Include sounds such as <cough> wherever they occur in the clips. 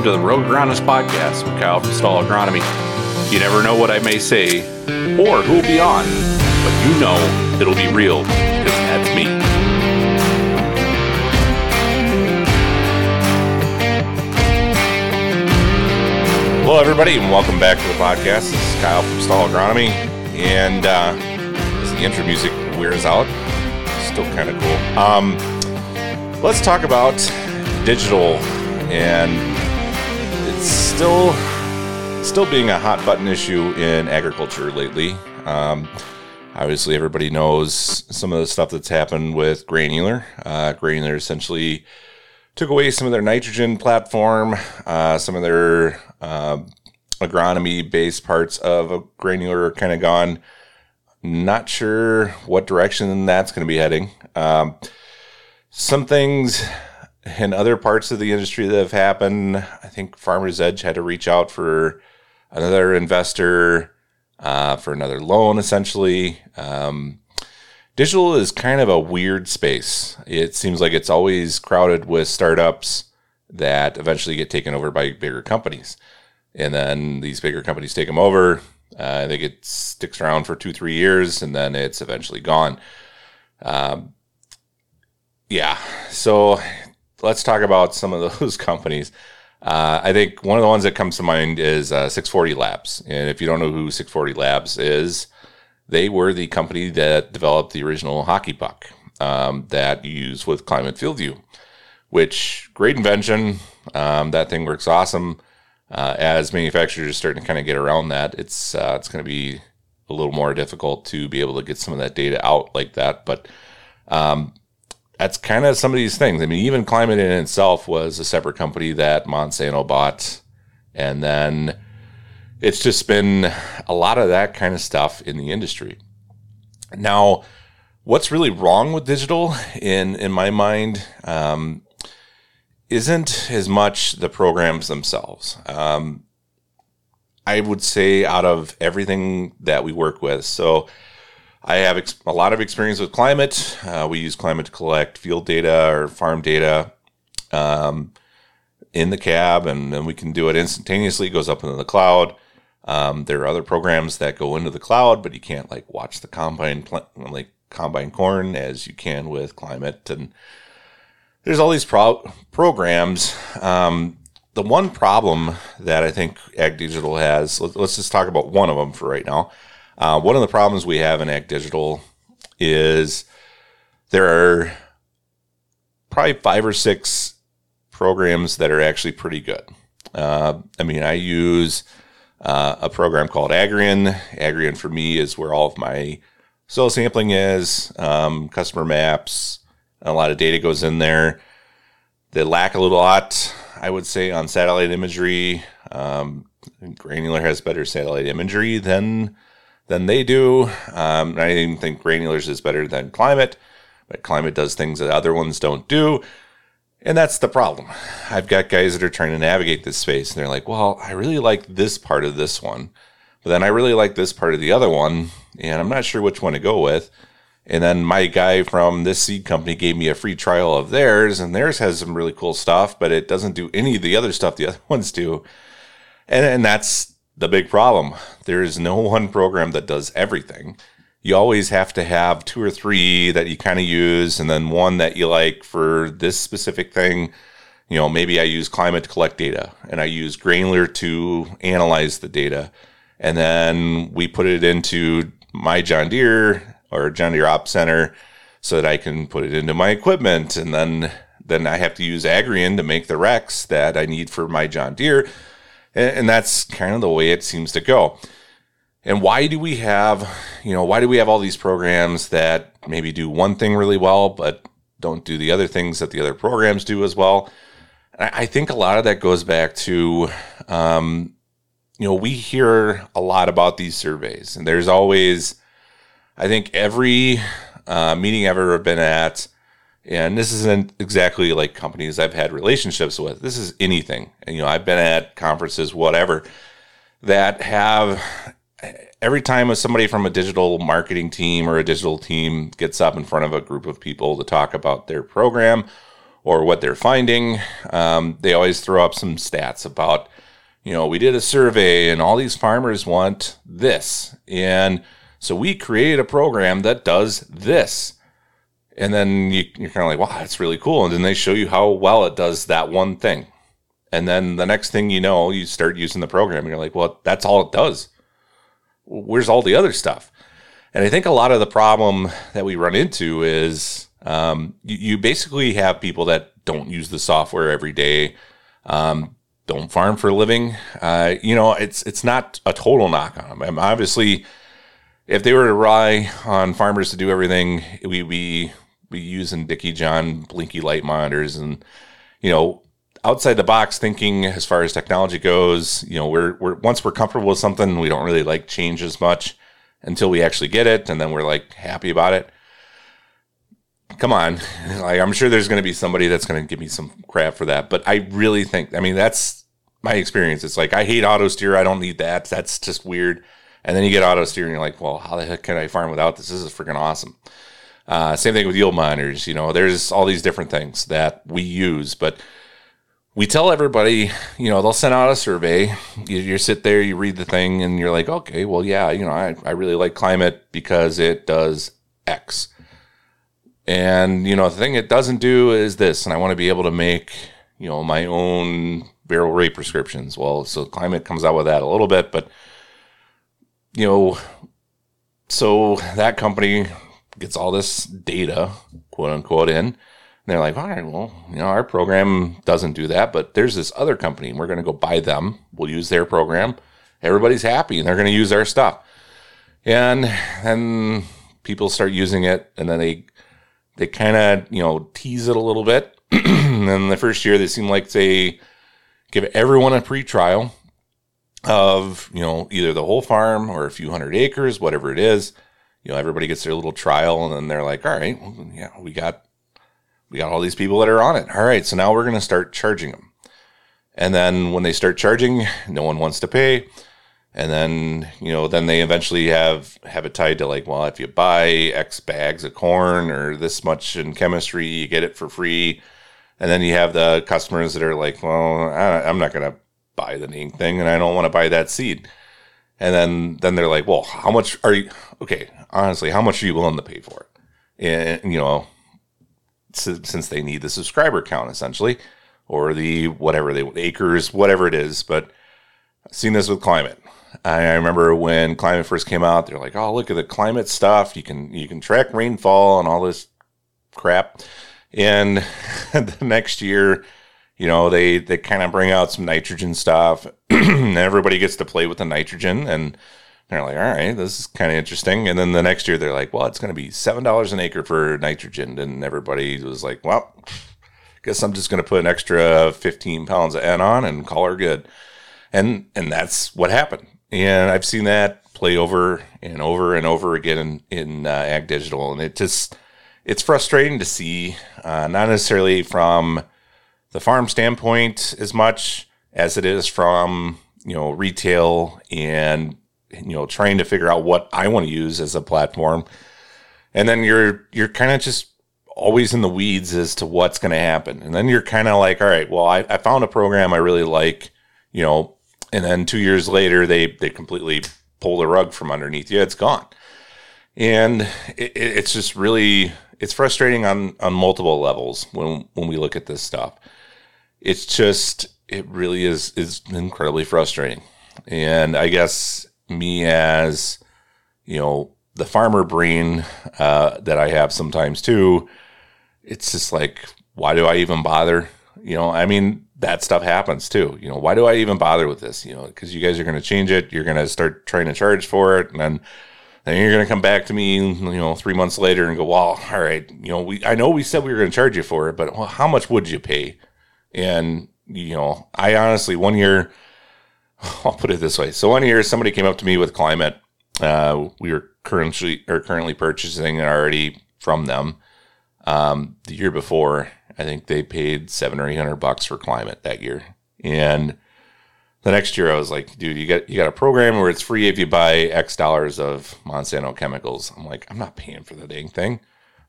welcome to the Rogue Agronomist Podcast with Kyle from Stall Agronomy. You never know what I may say or who will be on, but you know it'll be real because that's me. Hello, everybody, and welcome back to the podcast. This is Kyle from Stall Agronomy, and uh, as the intro music wears out, still kind of cool. Um, let's talk about digital and still still being a hot button issue in agriculture lately. Um, obviously, everybody knows some of the stuff that's happened with granular. Uh, granular essentially took away some of their nitrogen platform, uh, some of their uh, agronomy based parts of a granular are kind of gone. Not sure what direction that's going to be heading. Um, some things in other parts of the industry that have happened. I think Farmers Edge had to reach out for another investor uh, for another loan, essentially. Um, digital is kind of a weird space. It seems like it's always crowded with startups that eventually get taken over by bigger companies. And then these bigger companies take them over. Uh, I think it sticks around for two, three years, and then it's eventually gone. Um, yeah, so let's talk about some of <laughs> those companies. Uh, I think one of the ones that comes to mind is uh, 640 Labs. And if you don't know who 640 Labs is, they were the company that developed the original hockey puck um, that you use with Climate Field View, which great invention. Um, that thing works awesome. Uh, as manufacturers are starting to kind of get around that, it's uh, it's going to be a little more difficult to be able to get some of that data out like that. But um, that's kind of some of these things. I mean, even Climate in itself was a separate company that Monsanto bought. And then it's just been a lot of that kind of stuff in the industry. Now, what's really wrong with digital in, in my mind um, isn't as much the programs themselves. Um, I would say out of everything that we work with. So, I have ex- a lot of experience with climate. Uh, we use climate to collect field data or farm data um, in the cab, and then we can do it instantaneously. It goes up into the cloud. Um, there are other programs that go into the cloud, but you can't like watch the combine pl- like combine corn as you can with climate. And there's all these pro- programs. Um, the one problem that I think Ag Digital has, let, let's just talk about one of them for right now. Uh, one of the problems we have in Ag Digital is there are probably five or six programs that are actually pretty good. Uh, I mean, I use uh, a program called Agrian. Agrian for me is where all of my soil sampling is, um, customer maps, a lot of data goes in there. They lack a little lot, I would say, on satellite imagery. Um, Granular has better satellite imagery than than they do. Um, I even think granulars is better than climate, but climate does things that other ones don't do. And that's the problem. I've got guys that are trying to navigate this space and they're like, well, I really like this part of this one, but then I really like this part of the other one, and I'm not sure which one to go with. And then my guy from this seed company gave me a free trial of theirs, and theirs has some really cool stuff, but it doesn't do any of the other stuff the other <laughs> ones do. And, and that's the big problem. There is no one program that does everything. You always have to have two or three that you kind of use, and then one that you like for this specific thing. You know, maybe I use climate to collect data, and I use Granular to analyze the data, and then we put it into my John Deere or John Deere Op Center so that I can put it into my equipment, and then then I have to use Agrian to make the recs that I need for my John Deere and, and that's kind of the way it seems to go. And why do we have, you know, why do we have all these programs that maybe do one thing really well, but don't do the other things that the other programs do as well? I think a lot of that goes back to, um, you know, we hear a lot about these surveys, and there's always, I think, every uh, meeting I've ever been at, and this isn't exactly like companies I've had relationships with. This is anything. And, you know, I've been at conferences, whatever, that have every time somebody from a digital marketing team or a digital team gets up in front of a group of people to talk about their program or what they're finding. Um, they always throw up some stats about, you know, we did a survey and all these farmers want this. And so we create a program that does this. And then you, you're kind of like, wow, that's really cool. And then they show you how well it does that one thing. And then the next thing you know, you start using the program and you're like, well, that's all it does. Where's all the other stuff? And I think a lot of the problem that we run into is um, you, you, basically have people that don't use the software every day, um, don't farm for a living. Uh, you know, it's it's not a total knock on them. I mean, obviously, if they were to rely on farmers to do everything, we we we using Dickey-john blinky light monitors and you know outside the box thinking as far as technology goes. You know, we're we're once we're comfortable with something, we don't really like change as much until we actually get it, and then we're like happy about it. Come on, <laughs> like I'm sure there's going to be somebody that's going to give me some crap for that, but I really think, I mean, that's my experience. It's like I hate auto steer. I don't need that. That's just weird. And then you get auto steer, and you're like, well, how the heck can I farm without this? This is freaking awesome. Uh, same thing with yield monitors. You know, there's all these different things that we use, but we tell everybody, you know, they'll send out a survey. You, you, sit there, you read the thing, and you're like, okay, well, yeah, you know, I, I really like climate because it does X. And, you know, the thing it doesn't do is this, and I want to be able to make, you know, my own variable rate prescriptions. Well, so climate comes out with that a little bit, but, you know, so that company gets all this data, quote unquote, in And they're like, all right, well, you know, our program doesn't do that, but there's this other company. And we're going to go buy them. We'll use their program. Everybody's happy and they're going to use our stuff. And then people start using it and then they they kind of, you know, tease it a little bit. <clears throat> and then the first year they seem like they give everyone a free trial of, you know, either the whole farm or a few hundred acres, whatever it is. You know, everybody gets their little trial and then they're like, all right, well, yeah, we got we got all these people that are on it. All right, so now we're going to start charging them. And then when they start charging, no one wants to pay. And then, you know, then they eventually have have it tied to like, well, if you buy X bags of corn or this much in chemistry, you get it for free. And then you have the customers that are like, well, I, I'm not going to buy the dang thing, and I don't want to buy that seed. And then then they're like, well, how much are you? Okay, honestly, how much are you willing to pay for it? And you know, since they need the subscriber count essentially, or the whatever they acres, whatever it is. But I've seen this with climate. I remember when climate first came out, they're like, "Oh, look at the climate stuff. You can you can track rainfall and all this crap." And <laughs> the next year, you know, they they kind of bring out some nitrogen stuff, <clears throat> and everybody gets to play with the nitrogen and they're like, all right, this is kind of interesting. And then the next year, they're like, well, it's going to be seven dollars an acre for nitrogen, and everybody was like, well, guess I'm just going to put an extra 15 pounds of N on and call her good. And and that's what happened. And I've seen that play over and over and over again in, in uh, Ag Digital, and it just it's frustrating to see, uh, not necessarily from the farm standpoint as much as it is from you know retail and you know trying to figure out what I want to use as a platform, and then you're you're kind of just always in the weeds as to what's going to happen, and then you're kind of like, all right, well, I, I found a program I really like, you know, and then two years later they they completely pull the rug from underneath you, it's gone, and it, it's just really it's frustrating on on multiple levels when when we look at this stuff. It's just it really is is incredibly frustrating. And I guess me as you know the farmer brain uh, that I have sometimes too. It's just like, why do I even bother? You know, I mean, that stuff happens too. You know, why do I even bother with this? You know, because you guys are going to change it. You're going to start trying to charge for it, and then then you're going to come back to me, you know, three months later and go, well, all right, you know, we I know we said we were going to charge you for it, but well, how much would you pay? And you know, I honestly one year <sighs> I'll put it this way. So one year, somebody came up to me with climate. Uh, we were currently or currently purchasing already from them. Um, the year before, I think they paid seven or eight hundred bucks for climate that year, and the next year I was like, dude, you got you got a program where it's free if you buy X dollars of Monsanto chemicals. I'm like, I'm not paying for the dang thing.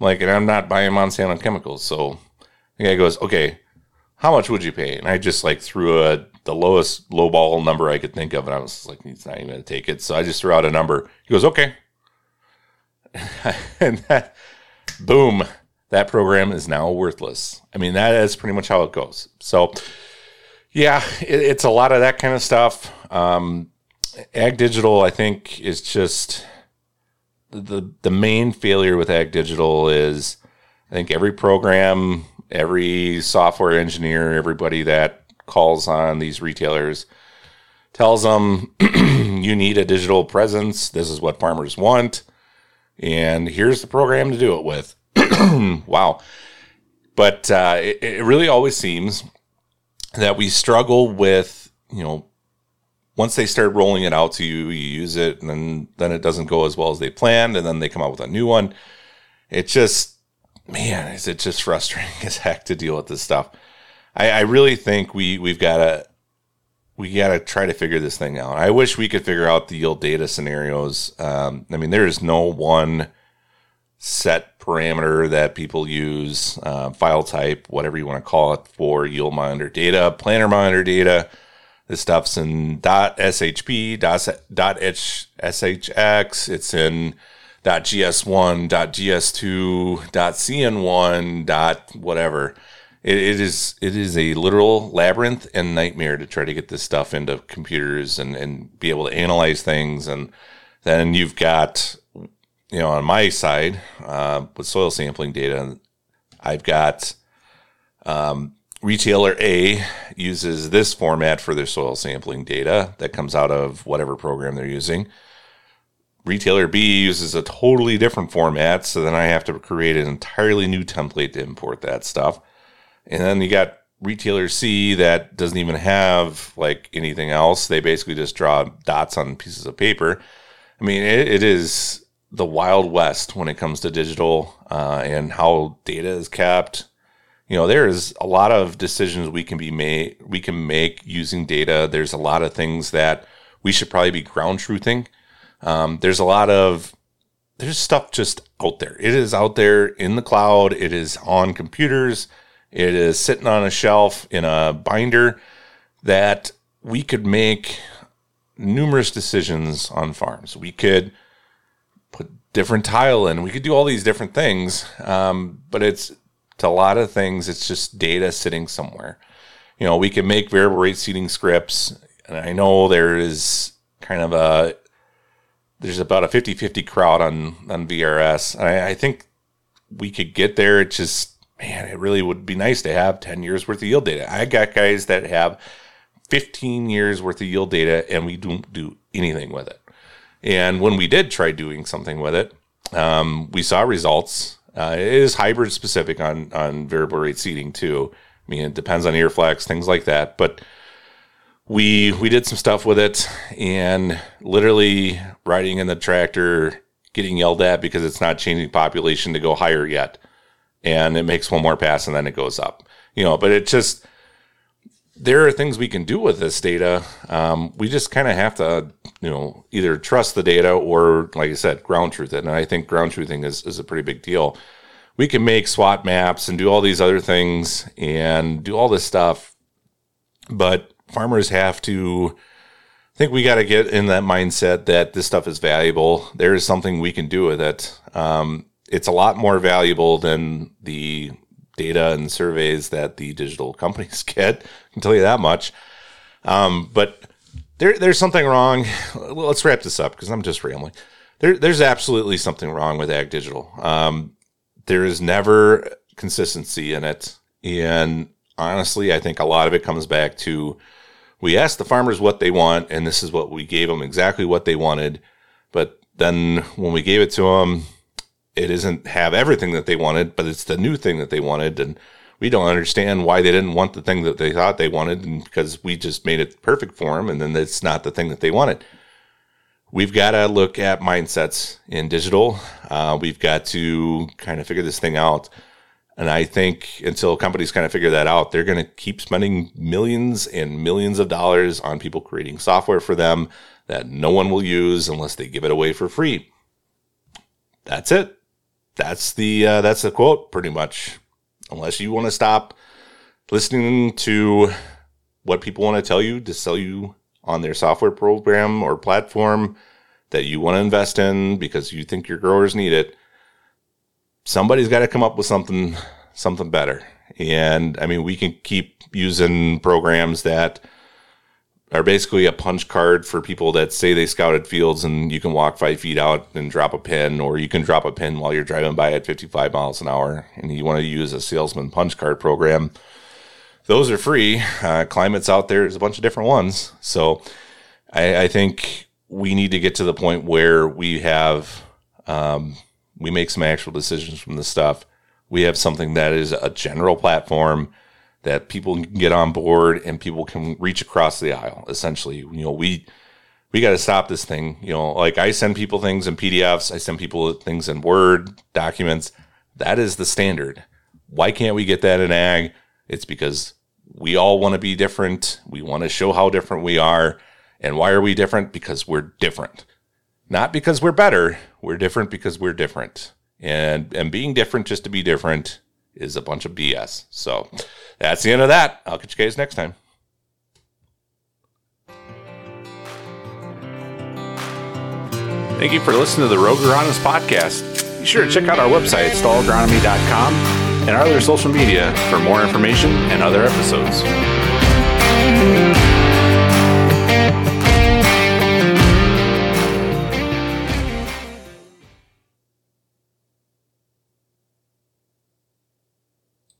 I'm like, and I'm not buying Monsanto chemicals, so The guy goes, okay, how much would you pay? And I just like threw a the lowest lowball number I could think of, and I was like, he's not even to take it. So I just threw out a number. He goes, okay, <laughs> and that, boom, that program is now worthless. I mean, that is pretty much how it goes. So, yeah, it, it's a lot of that kind of stuff. Um, Ag Digital, I think, is just the the main failure with Ag Digital is I think every program, every software engineer, everybody that calls on these retailers tells them <clears throat> you need a digital presence. This is what farmers want, and here's the program to do it with. <clears throat> wow. But uh, it, it really always seems that we struggle with, you know, once they start rolling it out to you, you use it, and then then it doesn't go as well as they planned, and then they come out with a new one. It just, man, is it just frustrating <laughs> as heck to deal with this stuff. I, I really think we we've got to we got to try to figure this thing out. I wish we could figure out the yield data scenarios. Um, I mean, there is no one set parameter that people use, uh, file type, whatever you want to call it, for yield monitor data, planter monitor data. This stuff's in .shp, .shx. It's in .gs1, .gs2, .cn1, dot whatever. It, it is it is a literal labyrinth and nightmare to try to get this stuff into computers and, and be able to analyze things. And then you've got you know, on my side uh, with soil sampling data, I've got um, retailer A uses this format for their soil sampling data that comes out of whatever program they're using. Retailer B uses a totally different format, so then I have to create an entirely new template to import that stuff. And then you got retailer C that doesn't even have like anything else. They basically just draw dots on pieces of paper. I mean, it, it is the wild west when it comes to digital uh, and how data is kept. You know, there is a lot of decisions we can be made, we can make using data. There's a lot of things that we should probably be ground truthing. Um, there's a lot of there's stuff just out there. It is out there in the cloud. It is on computers. It is sitting on a shelf in a binder that we could make numerous decisions on farms. We could put different tile in. We could do all these different things, um, but it's to a lot of things. It's just data sitting somewhere. You know, we can make variable rate seeding scripts, and I know there is kind of a there's about a 50-50 crowd on on VRS. I, I think we could get there. It just man, it really would be nice to have 10 years worth of yield data. I got guys that have 15 years worth of yield data and we don't do anything with it. And when we did try doing something with it, um, we saw results. Uh, it is hybrid specific on on variable rate seeding too. I mean, it depends on ear flex, things like that. But we we did some stuff with it, and literally riding in the tractor, getting yelled at because it's not changing population to go higher yet, and it makes one more pass and then it goes up. You know, but it just there are things we can do with this data. Um, we just kind of have to, you know, either trust the data or, like I said, ground truth it. And I think ground truthing is, is a pretty big deal. We can make swat maps and do all these other things and do all this stuff, but farmers have to I think we got to get in that mindset that this stuff is valuable. There is something we can do with it. Um, it's a lot more valuable than the data and surveys that the digital <laughs> companies get. I can tell you that much. Um, but there, there's something wrong. Let's wrap this up because I'm just rambling. There, there's absolutely something wrong with Ag Digital. Um, there is never consistency in it, and honestly, I think a lot of it comes back to we asked the farmers what they want, and this is what we gave them exactly what they wanted. But then when we gave it to them, it isn't have everything that they wanted, but it's the new thing that they wanted. And we don't understand why they didn't want the thing that they thought they wanted and because we just made it perfect for them. And then it's not the thing that they wanted. We've got to look at mindsets in digital. Uh, we've got to kind of figure this thing out. And I think until companies kind of figure that out, they're going to keep spending millions and millions of dollars on people creating software for them that no one will use unless they give it away for free. That's it that's the uh, that's the quote pretty much. unless you want to stop listening to what people want to tell you to sell you on their software program or platform that you want to invest in because you think your growers need it, somebody's got to come up with something something better. And I mean, we can keep using programs that are basically a punch card for people that say they scouted fields and you can walk five feet out and drop a pin, or you can drop a pin while you're driving by at 55 miles an hour and you want to use a salesman punch card program. Those are free. Uh, climates out there, there's a bunch of different ones. So I, I think we need to get to the point where we have, um, we make some actual decisions from the stuff. We have something that is a general platform that people can get on board and people can reach across the aisle. Essentially, you know, we we got to stop this thing. You know, like I send people things in PDFs, I send people things in Word documents. That is the standard. Why can't we get that in ag? It's because we all want to be different. We want to show how different we are. And why are we different? Because we're different. Not because we're better. We're different because we're different. And and being different just to be different is a bunch of BS. So that's the end of that. I'll catch you guys next time. Thank you for listening to the Rogue Agronomist podcast. Be sure to check out our website, stallagronomy.com, and our other social media for more information and other episodes.